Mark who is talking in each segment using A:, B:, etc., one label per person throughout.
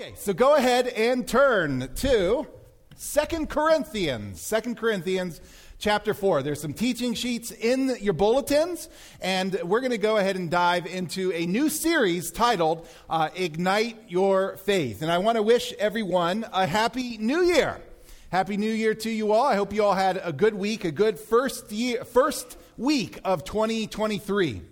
A: Okay, so go ahead and turn to Second Corinthians. Second Corinthians chapter 4. There's some teaching sheets in your bulletins, and we're going to go ahead and dive into a new series titled uh, Ignite Your Faith. And I want to wish everyone a happy new year. Happy New Year to you all. I hope you all had a good week, a good first year, first week of 2023.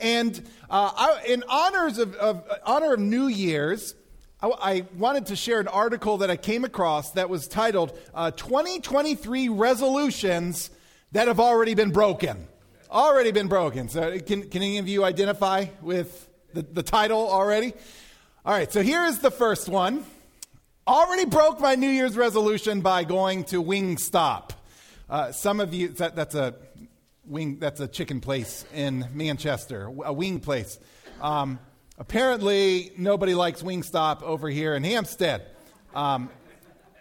A: And uh, I, in honors of, of honor of New Year's, I, I, wanted to share an article that I came across that was titled uh, 2023 Resolutions That Have Already Been Broken. Already been broken. So, can, can any of you identify with the, the title already? All right, so here is the first one. Already broke my New Year's resolution by going to Wingstop. Uh, some of you, that, that's a wing, that's a chicken place in Manchester, a wing place. Um, Apparently, nobody likes Wingstop over here in Hampstead. Um,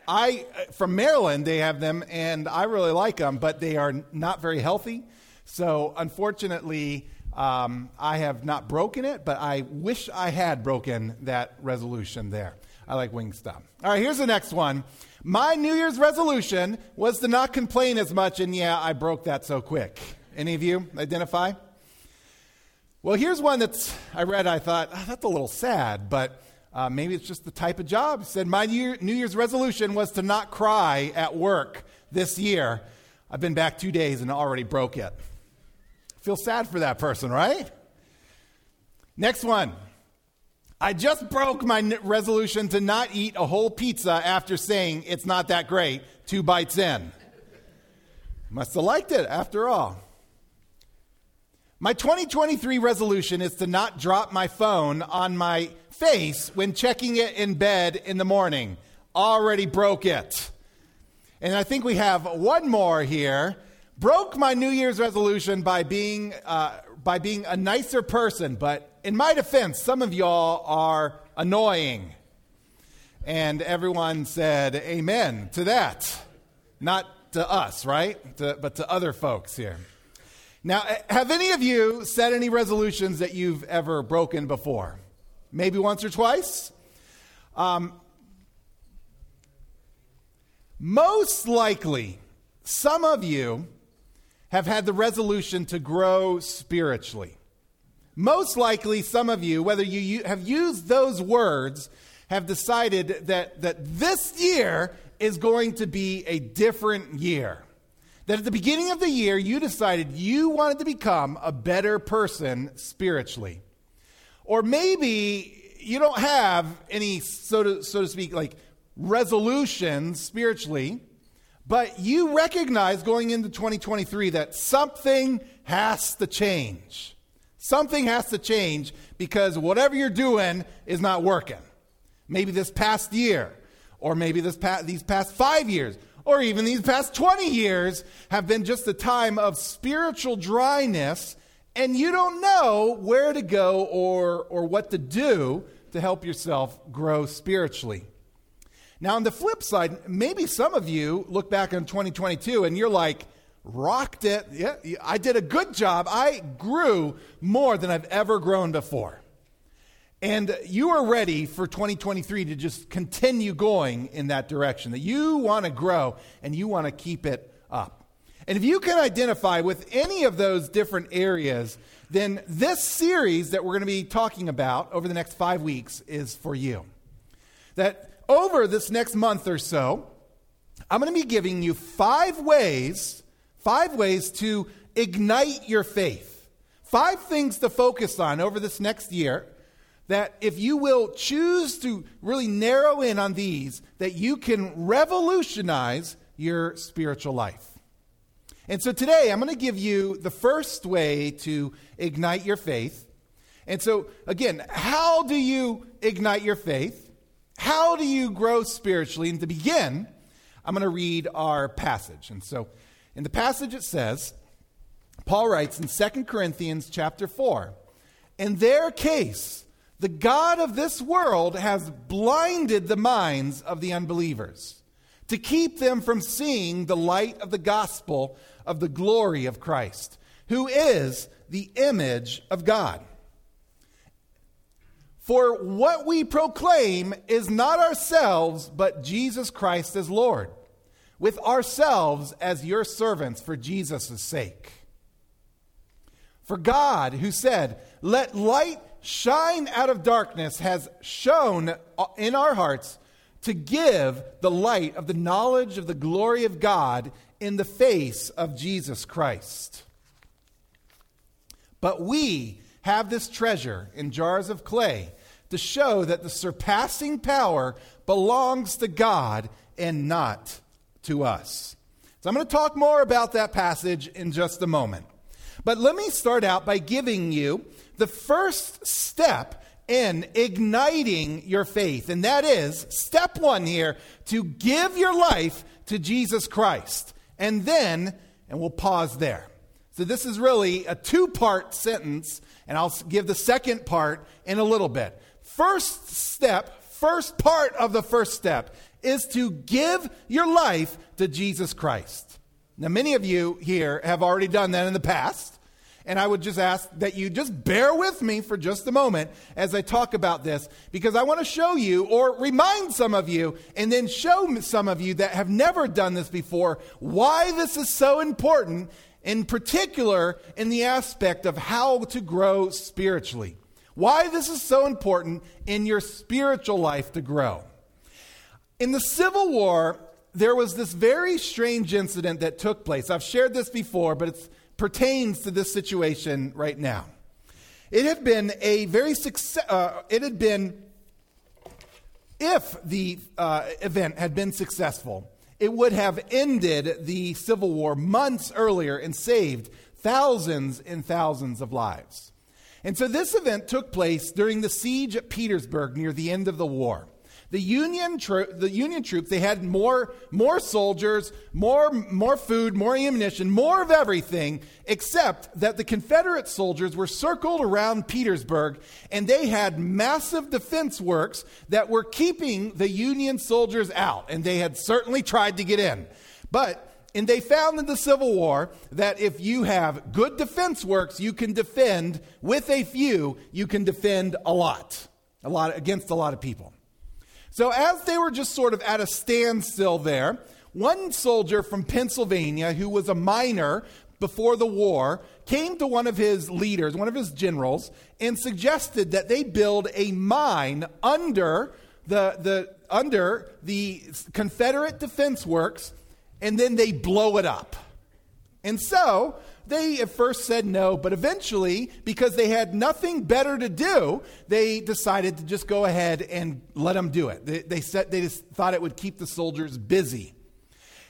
A: I from Maryland, they have them, and I really like them, but they are not very healthy. So, unfortunately, um, I have not broken it, but I wish I had broken that resolution there. I like Wingstop. All right, here's the next one. My New Year's resolution was to not complain as much, and yeah, I broke that so quick. Any of you identify? Well, here's one that's I read. I thought oh, that's a little sad, but uh, maybe it's just the type of job. It said my New Year's resolution was to not cry at work this year. I've been back two days and already broke it. Feel sad for that person, right? Next one. I just broke my resolution to not eat a whole pizza after saying it's not that great two bites in. Must have liked it after all. My 2023 resolution is to not drop my phone on my face when checking it in bed in the morning. Already broke it. And I think we have one more here. Broke my New Year's resolution by being, uh, by being a nicer person, but in my defense, some of y'all are annoying. And everyone said amen to that. Not to us, right? To, but to other folks here. Now, eh, have any of you set any resolutions that you've ever broken before? Maybe once or twice? Um, most likely, some of you have had the resolution to grow spiritually. Most likely, some of you, whether you have used those words, have decided that, that this year is going to be a different year. That at the beginning of the year, you decided you wanted to become a better person spiritually. Or maybe you don't have any, so to, so to speak, like resolutions spiritually, but you recognize going into 2023 that something has to change. Something has to change because whatever you're doing is not working. Maybe this past year, or maybe this past, these past five years, or even these past 20 years have been just a time of spiritual dryness, and you don't know where to go or, or what to do to help yourself grow spiritually. Now, on the flip side, maybe some of you look back on 2022 and you're like, rocked it. Yeah, I did a good job. I grew more than I've ever grown before. And you are ready for 2023 to just continue going in that direction, that you want to grow and you want to keep it up. And if you can identify with any of those different areas, then this series that we're going to be talking about over the next five weeks is for you. That over this next month or so, I'm going to be giving you five ways, five ways to ignite your faith. Five things to focus on over this next year that if you will choose to really narrow in on these, that you can revolutionize your spiritual life. And so today I'm going to give you the first way to ignite your faith. And so, again, how do you ignite your faith? How do you grow spiritually? And to begin, I'm going to read our passage. And so, in the passage it says, Paul writes in 2 Corinthians chapter 4, in their case, the God of this world has blinded the minds of the unbelievers to keep them from seeing the light of the gospel of the glory of Christ, who is the image of God. For what we proclaim is not ourselves, but Jesus Christ as Lord, with ourselves as your servants for Jesus' sake. For God, who said, Let light shine out of darkness, has shone in our hearts to give the light of the knowledge of the glory of God in the face of Jesus Christ. But we have this treasure in jars of clay to show that the surpassing power belongs to God and not to us. So I'm going to talk more about that passage in just a moment. But let me start out by giving you the first step in igniting your faith. And that is step one here to give your life to Jesus Christ. And then, and we'll pause there. So this is really a two part sentence, and I'll give the second part in a little bit. First step, first part of the first step is to give your life to Jesus Christ. Now, many of you here have already done that in the past. And I would just ask that you just bear with me for just a moment as I talk about this, because I want to show you or remind some of you, and then show some of you that have never done this before, why this is so important, in particular in the aspect of how to grow spiritually. Why this is so important in your spiritual life to grow. In the Civil War, there was this very strange incident that took place. I've shared this before, but it's pertains to this situation right now. It had been a very success, uh, it had been, if the uh, event had been successful, it would have ended the Civil War months earlier and saved thousands and thousands of lives. And so this event took place during the siege at Petersburg near the end of the war. The Union, tro- the Union troops, they had more, more soldiers, more, more food, more ammunition, more of everything, except that the Confederate soldiers were circled around Petersburg and they had massive defense works that were keeping the Union soldiers out. And they had certainly tried to get in. But and they found in the Civil War that if you have good defense works, you can defend with a few, you can defend a lot, a lot against a lot of people. So, as they were just sort of at a standstill there, one soldier from Pennsylvania who was a miner before the war came to one of his leaders, one of his generals, and suggested that they build a mine under the, the, under the Confederate Defense Works and then they blow it up. And so they at first said no, but eventually, because they had nothing better to do, they decided to just go ahead and let them do it. They, they, said, they just thought it would keep the soldiers busy.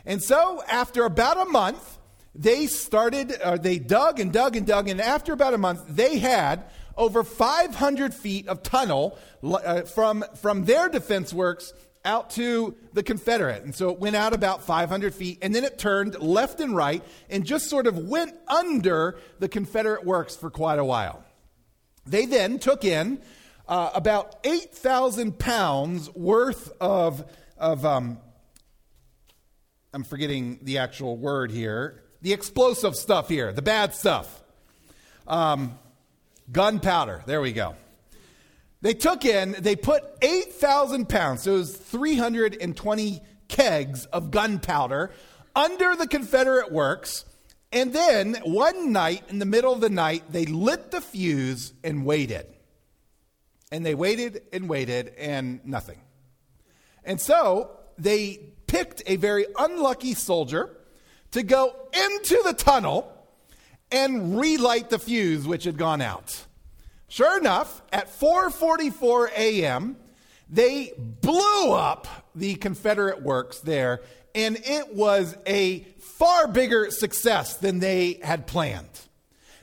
A: And so, after about a month, they started, uh, they dug and dug and dug, and after about a month, they had over 500 feet of tunnel uh, from, from their defense works out to the Confederate. And so it went out about 500 feet, and then it turned left and right and just sort of went under the Confederate works for quite a while. They then took in uh, about 8,000 pounds worth of, of um, I'm forgetting the actual word here, the explosive stuff here, the bad stuff. Um, gunpowder, there we go. They took in, they put 8,000 pounds, so it was 320 kegs of gunpowder under the Confederate works. And then one night, in the middle of the night, they lit the fuse and waited. And they waited and waited and nothing. And so they picked a very unlucky soldier to go into the tunnel and relight the fuse which had gone out. Sure enough, at 4:44 a.m., they blew up the Confederate works there, and it was a far bigger success than they had planned.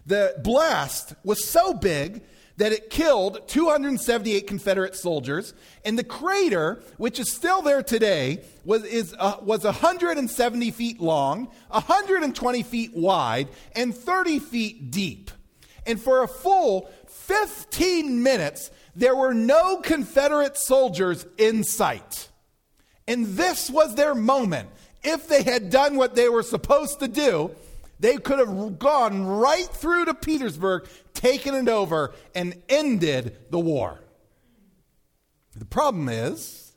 A: The blast was so big that it killed 278 Confederate soldiers, and the crater, which is still there today, was, is, uh, was 170 feet long, 120 feet wide, and 30 feet deep. And for a full 15 minutes, there were no Confederate soldiers in sight. And this was their moment. If they had done what they were supposed to do, they could have gone right through to Petersburg, taken it over, and ended the war. The problem is,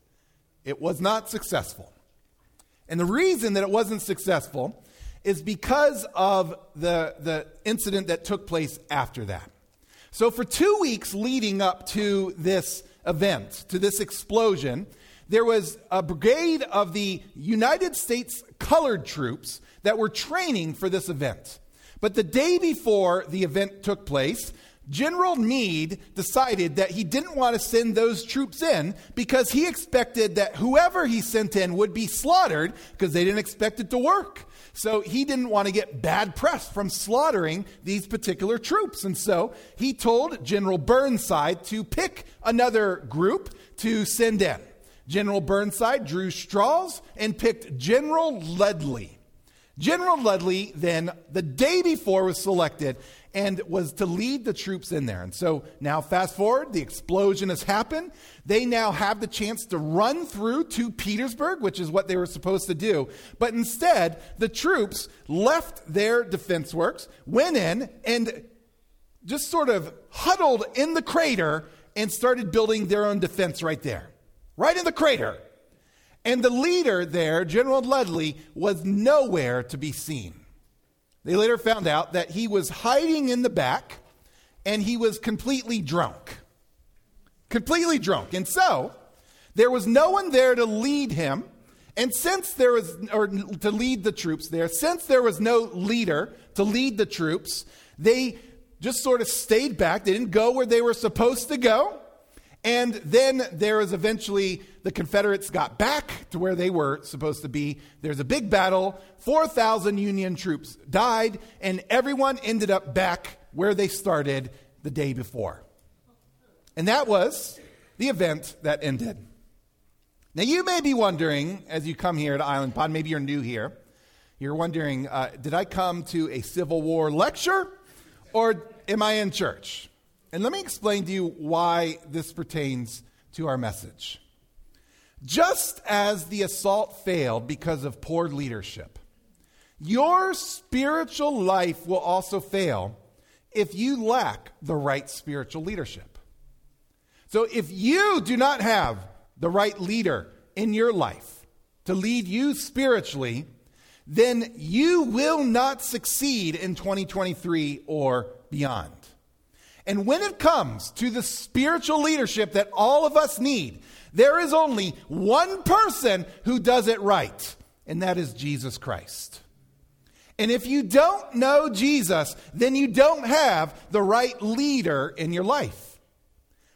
A: it was not successful. And the reason that it wasn't successful is because of the, the incident that took place after that. So, for two weeks leading up to this event, to this explosion, there was a brigade of the United States colored troops that were training for this event. But the day before the event took place, General Meade decided that he didn't want to send those troops in because he expected that whoever he sent in would be slaughtered because they didn't expect it to work. So he didn't want to get bad press from slaughtering these particular troops. And so he told General Burnside to pick another group to send in. General Burnside drew straws and picked General Ledlie. General Ledlie then, the day before, was selected and was to lead the troops in there. And so now, fast forward, the explosion has happened. They now have the chance to run through to Petersburg, which is what they were supposed to do. But instead, the troops left their defense works, went in, and just sort of huddled in the crater and started building their own defense right there, right in the crater. And the leader there, General Ledlie, was nowhere to be seen. They later found out that he was hiding in the back and he was completely drunk. Completely drunk. And so, there was no one there to lead him. And since there was, or to lead the troops there, since there was no leader to lead the troops, they just sort of stayed back. They didn't go where they were supposed to go. And then there is eventually the Confederates got back to where they were supposed to be. There's a big battle. 4,000 Union troops died, and everyone ended up back where they started the day before. And that was the event that ended. Now, you may be wondering as you come here to Island Pond, maybe you're new here. You're wondering, uh, did I come to a Civil War lecture or am I in church? And let me explain to you why this pertains to our message. Just as the assault failed because of poor leadership, your spiritual life will also fail if you lack the right spiritual leadership. So if you do not have the right leader in your life to lead you spiritually, then you will not succeed in 2023 or beyond. And when it comes to the spiritual leadership that all of us need, there is only one person who does it right, and that is Jesus Christ. And if you don't know Jesus, then you don't have the right leader in your life.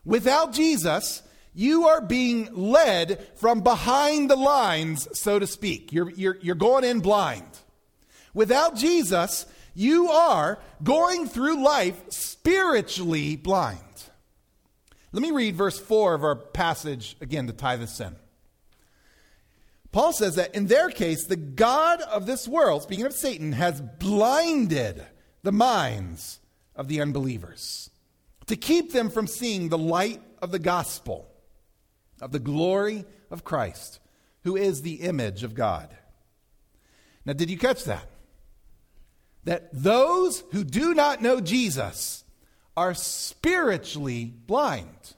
A: Without Jesus, you are being led from behind the lines, so to speak. You're, you're, you're going in blind. Without Jesus, you are going through life spiritually blind. Let me read verse 4 of our passage again to tie this in. Paul says that in their case, the God of this world, speaking of Satan, has blinded the minds of the unbelievers to keep them from seeing the light of the gospel, of the glory of Christ, who is the image of God. Now, did you catch that? That those who do not know Jesus are spiritually blind.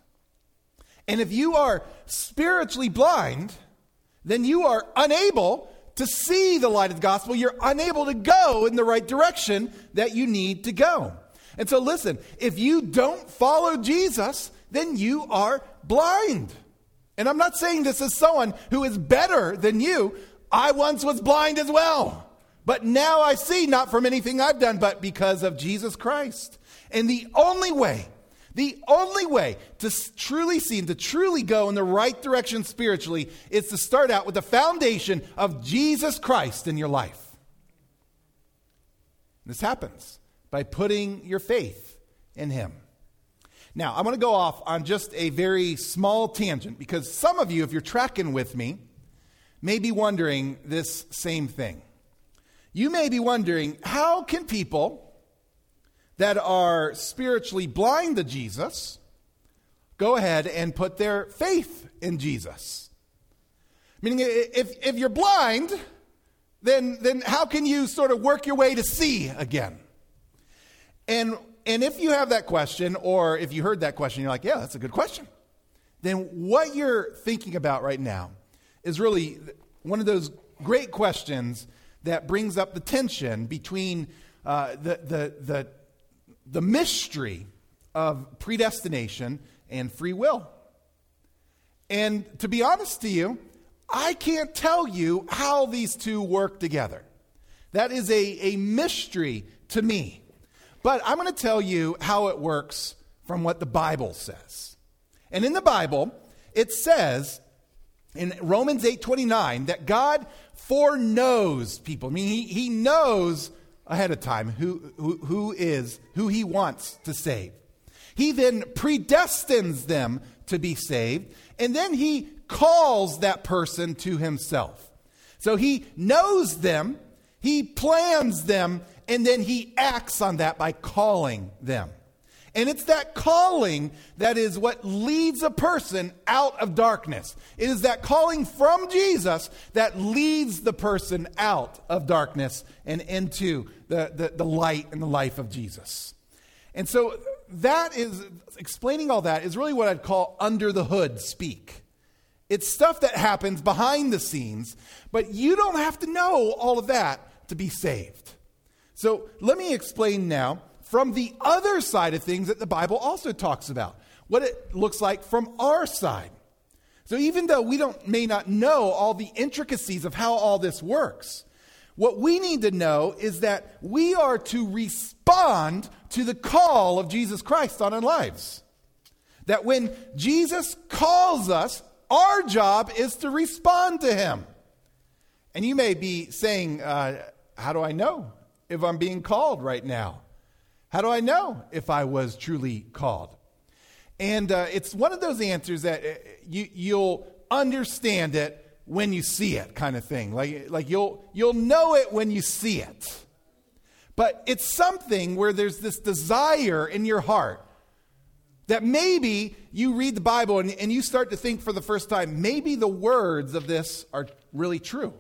A: And if you are spiritually blind, then you are unable to see the light of the gospel. You're unable to go in the right direction that you need to go. And so, listen, if you don't follow Jesus, then you are blind. And I'm not saying this as someone who is better than you. I once was blind as well. But now I see not from anything I've done, but because of Jesus Christ. And the only way, the only way to truly see and to truly go in the right direction spiritually is to start out with the foundation of Jesus Christ in your life. This happens by putting your faith in Him. Now, I want to go off on just a very small tangent because some of you, if you're tracking with me, may be wondering this same thing. You may be wondering how can people that are spiritually blind to Jesus go ahead and put their faith in Jesus? Meaning, if, if you're blind, then, then how can you sort of work your way to see again? And, and if you have that question, or if you heard that question, you're like, yeah, that's a good question. then what you're thinking about right now is really one of those great questions that brings up the tension between uh, the, the, the, the mystery of predestination and free will. And to be honest to you, I can't tell you how these two work together. That is a, a mystery to me. But I'm going to tell you how it works from what the Bible says. And in the Bible, it says in Romans 8:29 that God foreknows people. I mean, he, he knows ahead of time who, who, who is, who he wants to save. He then predestines them to be saved, and then he calls that person to himself. So he knows them, he plans them, and then he acts on that by calling them. And it's that calling that is what leads a person out of darkness. It is that calling from Jesus that leads the person out of darkness and into the, the, the light and the life of Jesus. And so that is, explaining all that is really what I'd call under the hood speak. It's stuff that happens behind the scenes, but you don't have to know all of that to be saved. So let me explain now from the other side of things that the Bible also talks about, what it looks like from our side. So even though we don't may not know all the intricacies of how all this works, what we need to know is that we are to respond to the call of Jesus Christ on our lives. That when Jesus calls us, our job is to respond to him. And you may be saying, uh, How do I know if I'm being called right now? How do I know if I was truly called? And uh, it's one of those answers that uh, you, you'll understand it when you see it, kind of thing. Like, like you'll, you'll know it when you see it. But it's something where there's this desire in your heart that maybe you read the Bible and, and you start to think for the first time, maybe the words of this are really true.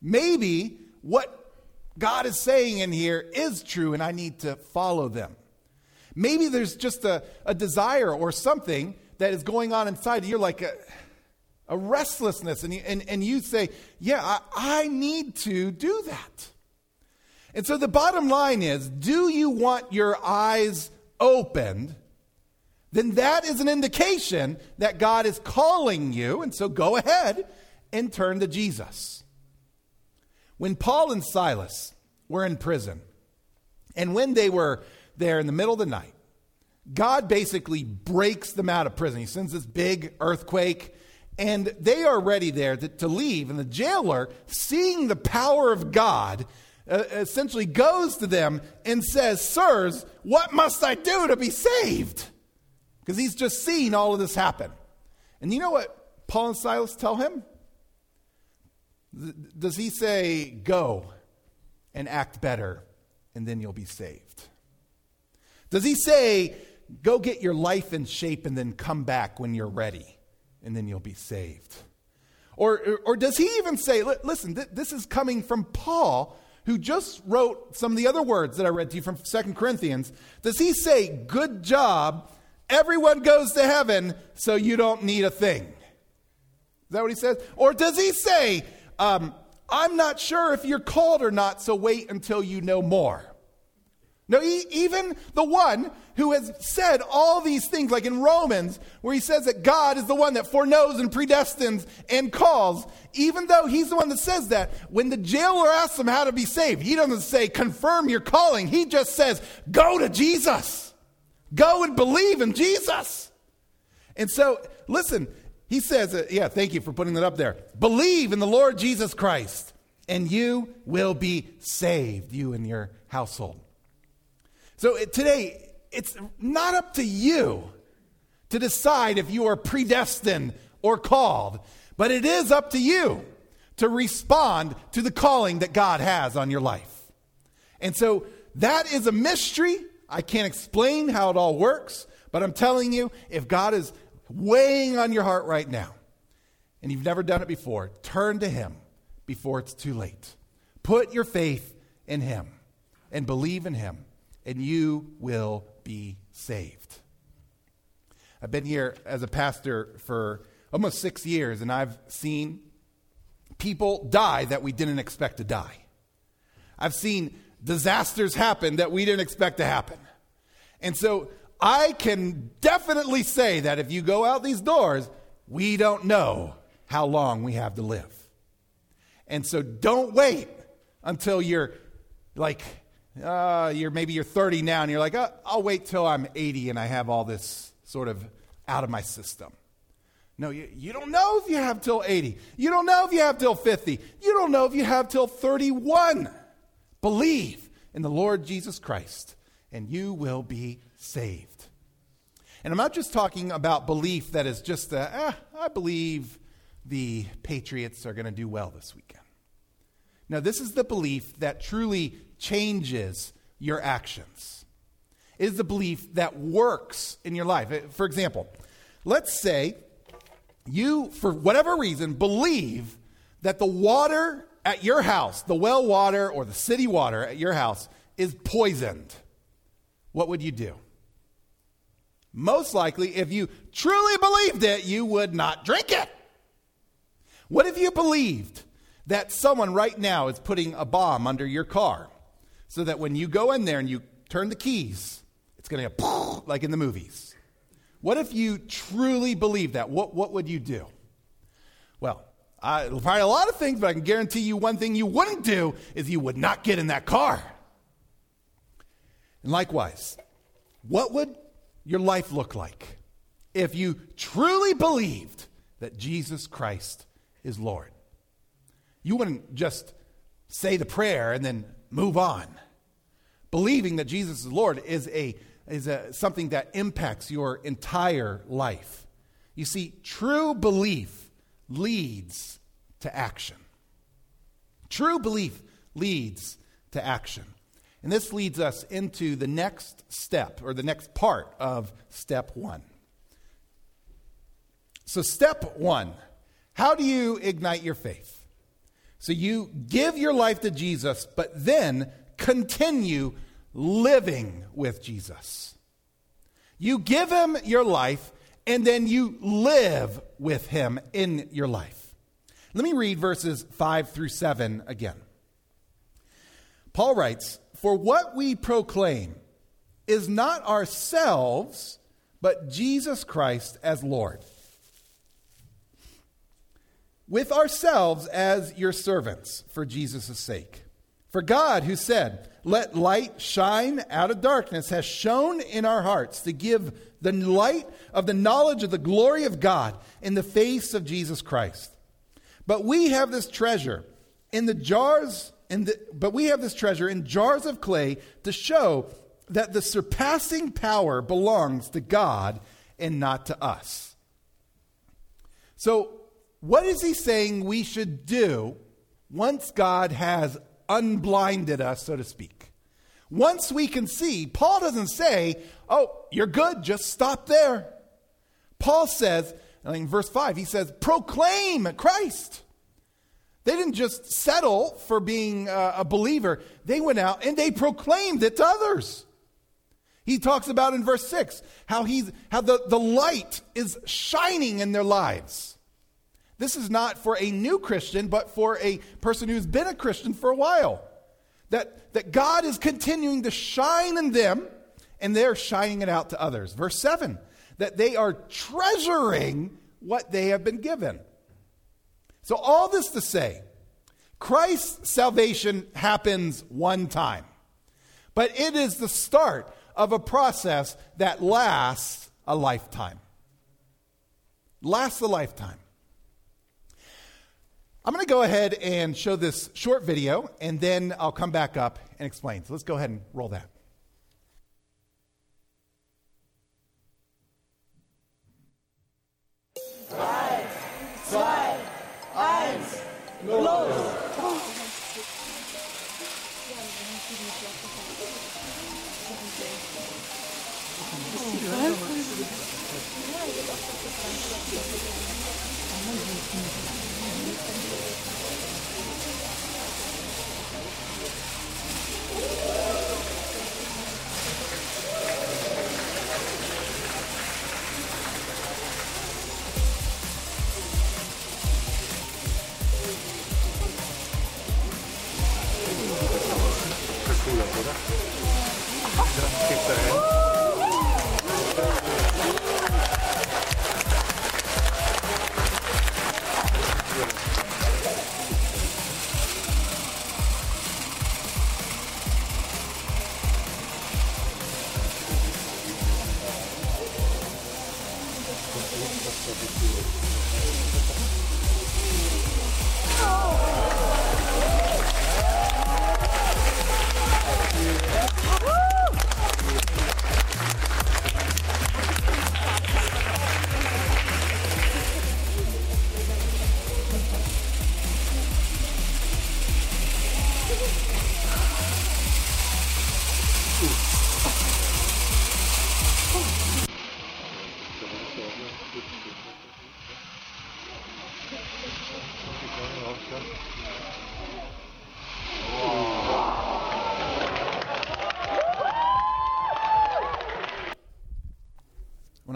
A: Maybe what God is saying in here is true and I need to follow them. Maybe there's just a, a desire or something that is going on inside. You're like a, a restlessness, and you, and, and you say, Yeah, I, I need to do that. And so the bottom line is do you want your eyes opened? Then that is an indication that God is calling you. And so go ahead and turn to Jesus. When Paul and Silas were in prison, and when they were there in the middle of the night, God basically breaks them out of prison. He sends this big earthquake, and they are ready there to, to leave. And the jailer, seeing the power of God, uh, essentially goes to them and says, Sirs, what must I do to be saved? Because he's just seen all of this happen. And you know what Paul and Silas tell him? Does he say, Go and act better, and then you'll be saved? Does he say, Go get your life in shape and then come back when you're ready, and then you'll be saved? Or, or, does he even say, Listen, th- this is coming from Paul, who just wrote some of the other words that I read to you from Second Corinthians. Does he say, Good job, everyone goes to heaven, so you don't need a thing? Is that what he says? Or does he say, um, I'm not sure if you're called or not, so wait until you know more. No, he, even the one who has said all these things, like in Romans, where he says that God is the one that foreknows and predestines and calls, even though he's the one that says that, when the jailer asks him how to be saved, he doesn't say, confirm your calling. He just says, go to Jesus. Go and believe in Jesus. And so, listen, he says, uh, yeah, thank you for putting that up there. Believe in the Lord Jesus Christ, and you will be saved, you and your household. So today, it's not up to you to decide if you are predestined or called, but it is up to you to respond to the calling that God has on your life. And so that is a mystery. I can't explain how it all works, but I'm telling you, if God is weighing on your heart right now, and you've never done it before, turn to Him before it's too late. Put your faith in Him and believe in Him, and you will be saved. I've been here as a pastor for almost six years, and I've seen people die that we didn't expect to die. I've seen disasters happen that we didn't expect to happen. And so I can definitely say that if you go out these doors, we don't know how long we have to live. And so don't wait until you're like, uh, you're maybe you're 30 now and you're like, oh, I'll wait till I'm 80 and I have all this sort of out of my system. No, you, you don't know if you have till 80. You don't know if you have till 50. You don't know if you have till 31. Believe in the Lord Jesus Christ, and you will be saved. And I'm not just talking about belief that is just, a, eh, I believe the Patriots are going to do well this weekend. Now, this is the belief that truly changes your actions. It is the belief that works in your life. For example, let's say you, for whatever reason, believe that the water at your house, the well water or the city water at your house, is poisoned, what would you do? Most likely, if you truly believed it, you would not drink it. What if you believed that someone right now is putting a bomb under your car so that when you go in there and you turn the keys, it's going to go like in the movies? What if you truly believed that? What, what would you do? Well, I, probably a lot of things, but I can guarantee you one thing you wouldn't do is you would not get in that car. And likewise, what would your life look like if you truly believed that Jesus Christ is Lord? You wouldn't just say the prayer and then move on. Believing that Jesus is Lord is a is a, something that impacts your entire life. You see, true belief leads to action. True belief leads to action. And this leads us into the next step, or the next part of step one. So, step one how do you ignite your faith? So, you give your life to Jesus, but then continue living with Jesus. You give him your life, and then you live with him in your life. Let me read verses 5 through 7 again. Paul writes, For what we proclaim is not ourselves, but Jesus Christ as Lord. With ourselves as your servants for Jesus' sake. For God, who said, Let light shine out of darkness, has shone in our hearts to give the light of the knowledge of the glory of God in the face of Jesus Christ. But we have this treasure in the jars, in the, but we have this treasure in jars of clay to show that the surpassing power belongs to God and not to us. So, what is he saying we should do once God has unblinded us, so to speak. Once we can see, Paul doesn't say, oh, you're good, just stop there. Paul says, in verse 5, he says, proclaim Christ. They didn't just settle for being uh, a believer, they went out and they proclaimed it to others. He talks about in verse 6 how, he's, how the, the light is shining in their lives. This is not for a new Christian, but for a person who's been a Christian for a while. That, that God is continuing to shine in them, and they're shining it out to others. Verse 7 that they are treasuring what they have been given. So, all this to say, Christ's salvation happens one time, but it is the start of a process that lasts a lifetime. Lasts a lifetime. I'm going to go ahead and show this short video, and then I'll come back up and explain. So let's go ahead and roll that. Drei, zwei, Love.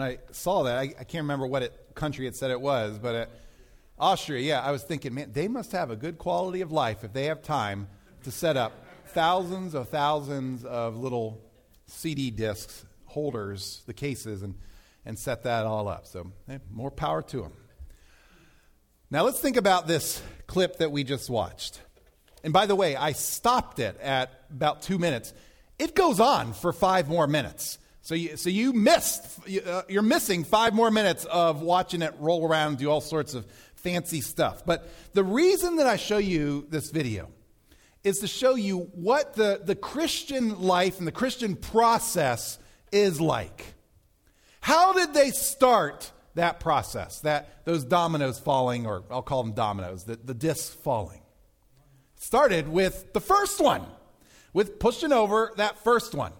A: I saw that, I, I can't remember what it, country it said it was, but uh, Austria, yeah, I was thinking, man, they must have a good quality of life if they have time to set up thousands of thousands of little CD discs, holders, the cases, and, and set that all up. So, hey, more power to them. Now, let's think about this clip that we just watched. And by the way, I stopped it at about two minutes. It goes on for five more minutes. So you, so you missed, uh, you're missing five more minutes of watching it roll around and do all sorts of fancy stuff. But the reason that I show you this video is to show you what the, the Christian life and the Christian process is like. How did they start that process, that those dominoes falling, or I'll call them dominoes, the, the discs falling? Started with the first one, with pushing over that first one.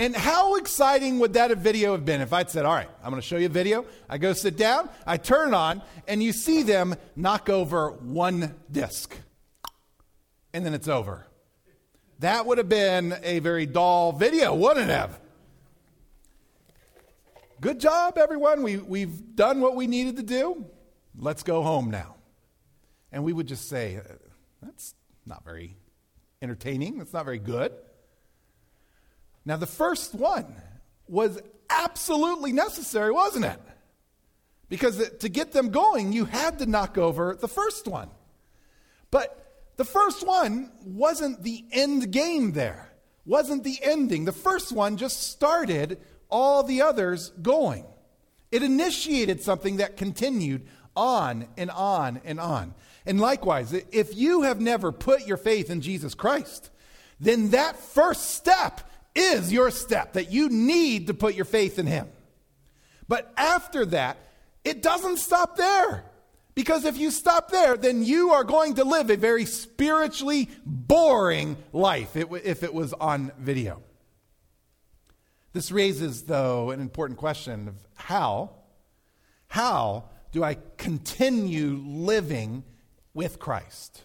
A: And how exciting would that video have been if I'd said, All right, I'm going to show you a video. I go sit down, I turn on, and you see them knock over one disc. And then it's over. That would have been a very dull video, wouldn't it have? Good job, everyone. We, we've done what we needed to do. Let's go home now. And we would just say, That's not very entertaining. That's not very good. Now, the first one was absolutely necessary, wasn't it? Because to get them going, you had to knock over the first one. But the first one wasn't the end game there, wasn't the ending. The first one just started all the others going. It initiated something that continued on and on and on. And likewise, if you have never put your faith in Jesus Christ, then that first step is your step, that you need to put your faith in Him. But after that, it doesn't stop there. Because if you stop there, then you are going to live a very spiritually boring life if it was on video. This raises, though, an important question of how. How do I continue living with Christ?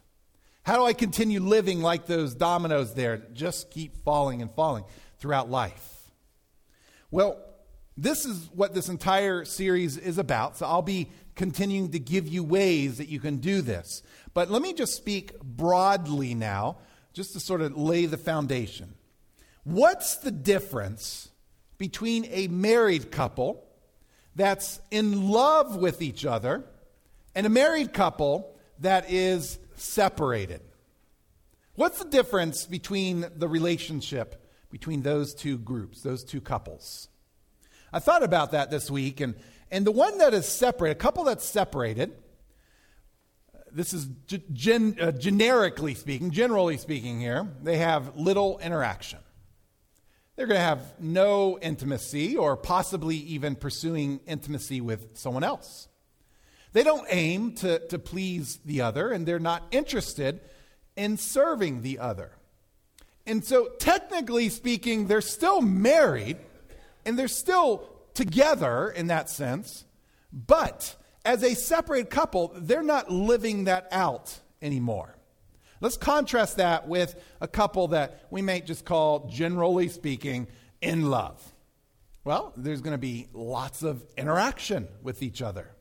A: How do I continue living like those dominoes there, just keep falling and falling throughout life? Well, this is what this entire series is about. So I'll be continuing to give you ways that you can do this. But let me just speak broadly now, just to sort of lay the foundation. What's the difference between a married couple that's in love with each other and a married couple that is separated. What's the difference between the relationship between those two groups, those two couples? I thought about that this week, and, and the one that is separate, a couple that's separated, this is gen, uh, generically speaking, generally speaking here, they have little interaction. They're going to have no intimacy or possibly even pursuing intimacy with someone else. They don't aim to, to please the other, and they're not interested in serving the other. And so, technically speaking, they're still married and they're still together in that sense, but as a separate couple, they're not living that out anymore. Let's contrast that with a couple that we might just call, generally speaking, in love. Well, there's going to be lots of interaction with each other.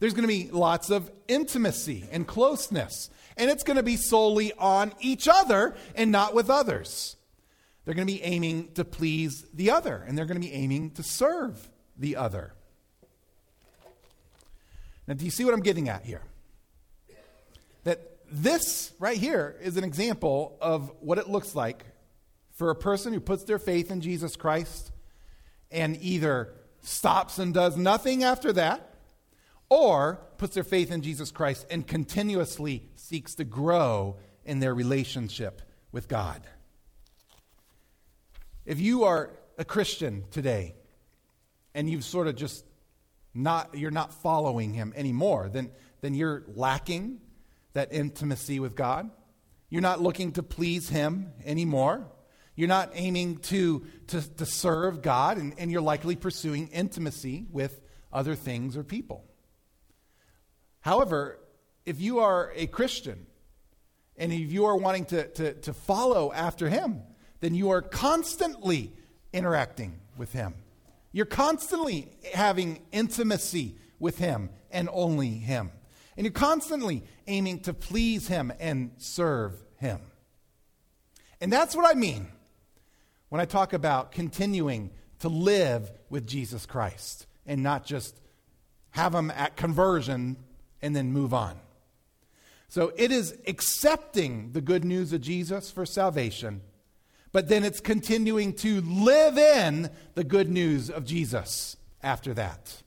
A: There's going to be lots of intimacy and closeness. And it's going to be solely on each other and not with others. They're going to be aiming to please the other, and they're going to be aiming to serve the other. Now, do you see what I'm getting at here? That this right here is an example of what it looks like for a person who puts their faith in Jesus Christ and either stops and does nothing after that, or puts their faith in Jesus Christ and continuously seeks to grow in their relationship with God. If you are a Christian today and you've sort of just not you're not following him anymore, then then you're lacking that intimacy with God. You're not looking to please him anymore. You're not aiming to, to, to serve God, and, and you're likely pursuing intimacy with other things or people. However, if you are a Christian and if you are wanting to, to, to follow after him, then you are constantly interacting with him. You're constantly having intimacy with him and only him. And you're constantly aiming to please him and serve him. And that's what I mean when I talk about continuing to live with Jesus Christ and not just have him at conversion and then move on. So it is accepting the good news of Jesus for salvation, but then it's continuing to live in the good news of Jesus after that.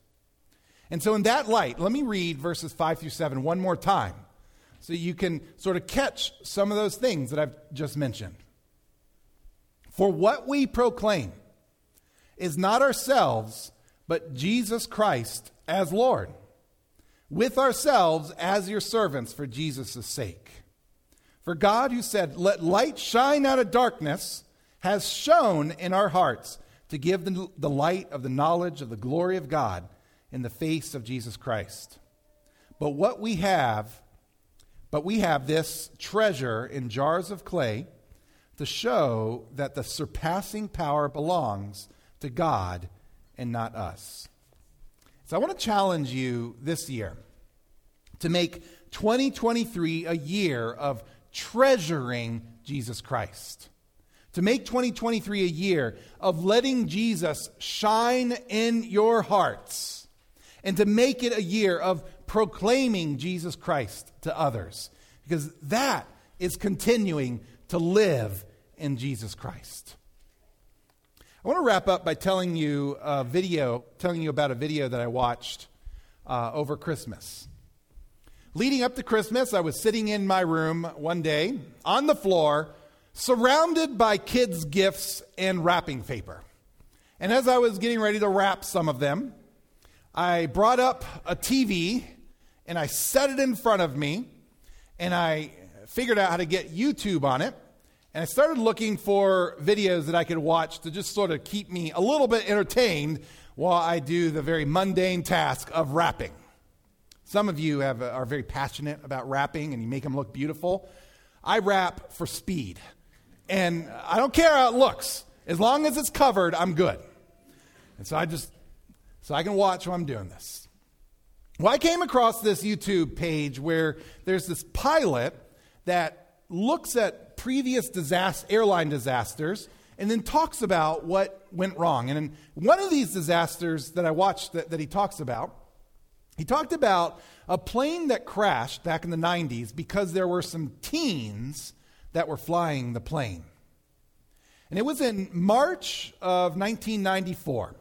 A: And so, in that light, let me read verses 5 through 7 one more time so you can sort of catch some of those things that I've just mentioned. For what we proclaim is not ourselves, but Jesus Christ as Lord with ourselves as your servants for Jesus' sake. For God, who said, Let light shine out of darkness, has shone in our hearts to give the, the light of the knowledge of the glory of God in the face of Jesus Christ. But what we have, but we have this treasure in jars of clay to show that the surpassing power belongs to God and not us. So I want to challenge you this year to make 2023 a year of treasuring Jesus Christ. To make 2023 a year of letting Jesus shine in your hearts. And to make it a year of proclaiming Jesus Christ to others. Because that is continuing to live in Jesus Christ. I want to wrap up by telling you a video, telling you about a video that I watched uh, over Christmas. Leading up to Christmas, I was sitting in my room one day on the floor, surrounded by kids' gifts and wrapping paper. And as I was getting ready to wrap some of them, I brought up a TV and I set it in front of me and I figured out how to get YouTube on it. And I started looking for videos that I could watch to just sort of keep me a little bit entertained while I do the very mundane task of wrapping. Some of you have, are very passionate about wrapping and you make them look beautiful. I wrap for speed. And I don't care how it looks. As long as it's covered, I'm good. And so I just, so I can watch while I'm doing this. Well, I came across this YouTube page where there's this pilot that looks at previous disaster, airline disasters and then talks about what went wrong. And in one of these disasters that I watched that, that he talks about, he talked about a plane that crashed back in the 90s because there were some teens that were flying the plane. And it was in March of 1994.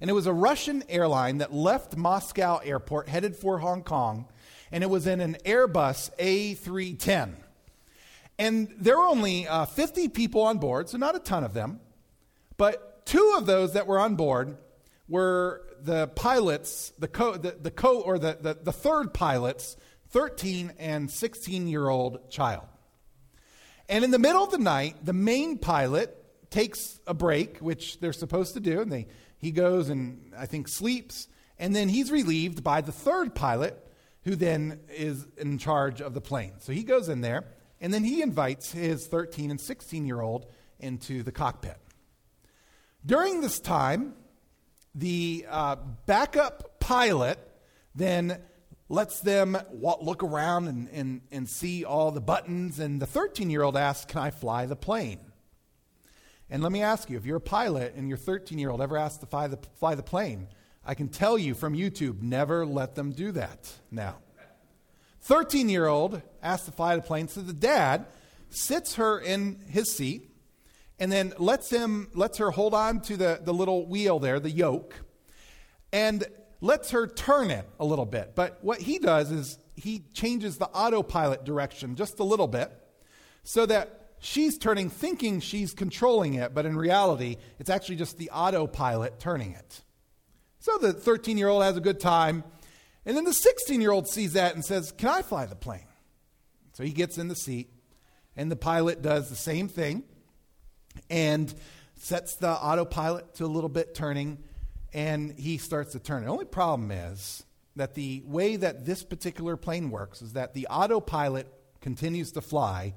A: And it was a Russian airline that left Moscow airport headed for Hong Kong. And it was in an Airbus A310. And there were only uh, 50 people on board, so not a ton of them. But two of those that were on board were the pilots, the co, the, the co or the, the, the third pilot's 13 and 16 year old child. And in the middle of the night, the main pilot takes a break, which they're supposed to do, and they, he goes and I think sleeps, and then he's relieved by the third pilot, who then is in charge of the plane. So he goes in there, and then he invites his 13 and 16 year old into the cockpit. During this time, the uh, backup pilot then lets them walk, look around and, and, and see all the buttons, and the 13 year old asks, Can I fly the plane? And let me ask you if you're a pilot and your 13 year old ever asked to fly the, fly the plane, I can tell you from YouTube, never let them do that now. 13 year old asks to fly the plane, so the dad sits her in his seat and then lets him lets her hold on to the, the little wheel there, the yoke, and lets her turn it a little bit. But what he does is he changes the autopilot direction just a little bit so that she's turning thinking she's controlling it, but in reality, it's actually just the autopilot turning it. So the 13 year old has a good time. And then the 16 year old sees that and says, Can I fly the plane? So he gets in the seat, and the pilot does the same thing and sets the autopilot to a little bit turning, and he starts to turn. The only problem is that the way that this particular plane works is that the autopilot continues to fly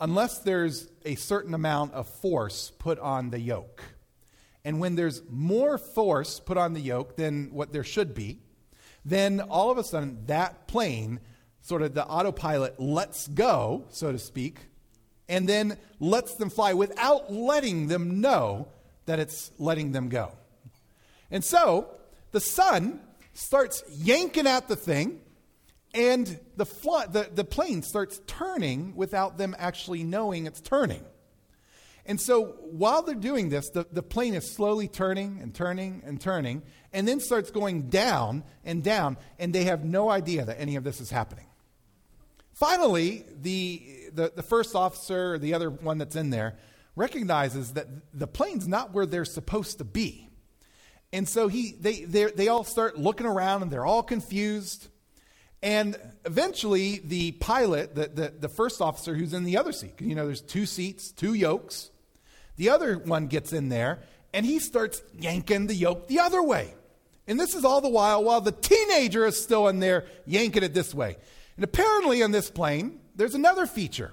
A: unless there's a certain amount of force put on the yoke. And when there's more force put on the yoke than what there should be, then all of a sudden that plane, sort of the autopilot, lets go, so to speak, and then lets them fly without letting them know that it's letting them go. And so the son starts yanking at the thing, and the, fl- the, the plane starts turning without them actually knowing it's turning. And so while they're doing this, the, the plane is slowly turning and turning and turning, and then starts going down and down, and they have no idea that any of this is happening. Finally, the, the, the first officer, or the other one that's in there, recognizes that the plane's not where they're supposed to be. And so he, they, they all start looking around and they're all confused. And eventually, the pilot, the, the, the, first officer who's in the other seat, you know, there's two seats, two yokes. The other one gets in there and he starts yanking the yoke the other way. And this is all the while while the teenager is still in there yanking it this way. And apparently, on this plane, there's another feature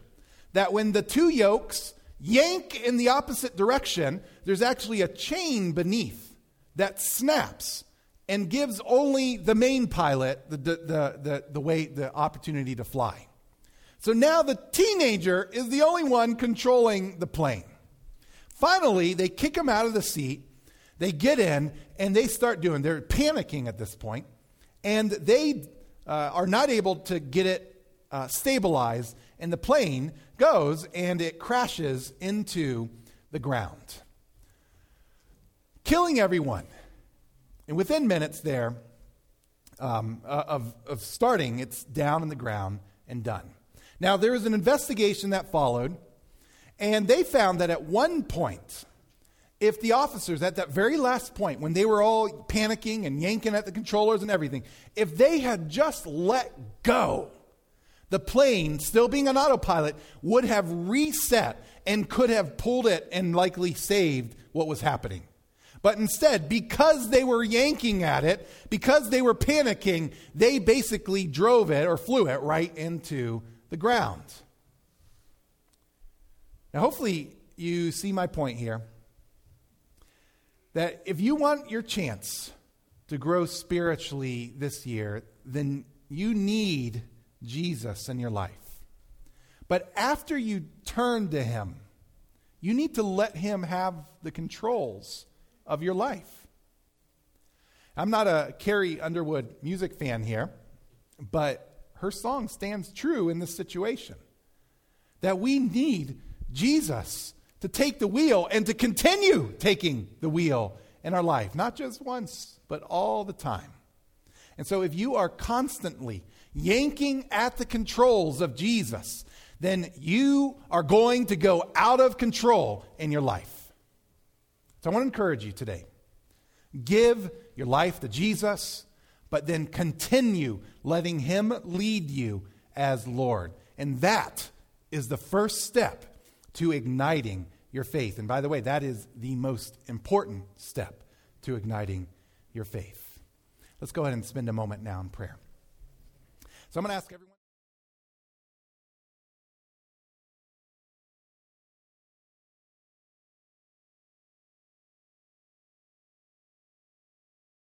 A: that when the two yokes yank in the opposite direction, there's actually a chain beneath that snaps and gives only the main pilot the, the, the, the, the way, the opportunity to fly. So now the teenager is the only one controlling the plane. Finally, they kick him out of the seat. They get in and they start doing, they're panicking at this point, and they uh, are not able to get it uh, stabilized, and the plane goes and it crashes into the ground killing everyone. And within minutes there um, uh, of, of starting, it's down in the ground and done. Now, there was an investigation that followed, and they found that at one point, if the officers at that very last point, when they were all panicking and yanking at the controllers and everything, if they had just let go, the plane, still being on autopilot, would have reset and could have pulled it and likely saved what was happening. But instead, because they were yanking at it, because they were panicking, they basically drove it or flew it right into the ground. Now, hopefully, you see my point here. That if you want your chance to grow spiritually this year, then you need Jesus in your life. But after you turn to Him, you need to let Him have the controls of your life. I'm not a Carrie Underwood music fan here, but her song stands true in this situation. That we need Jesus to take the wheel and to continue taking the wheel in our life, not just once, but all the time. And so, if you are constantly yanking at the controls of Jesus, then you are going to go out of control in your life. So I want to encourage you today. Give your life to Jesus, but then continue letting Him lead you as Lord. And that is the first step to igniting your faith. And by the way, that is the most important step to igniting your faith. Let's go ahead and spend a moment now in prayer. So I'm going to ask everyone.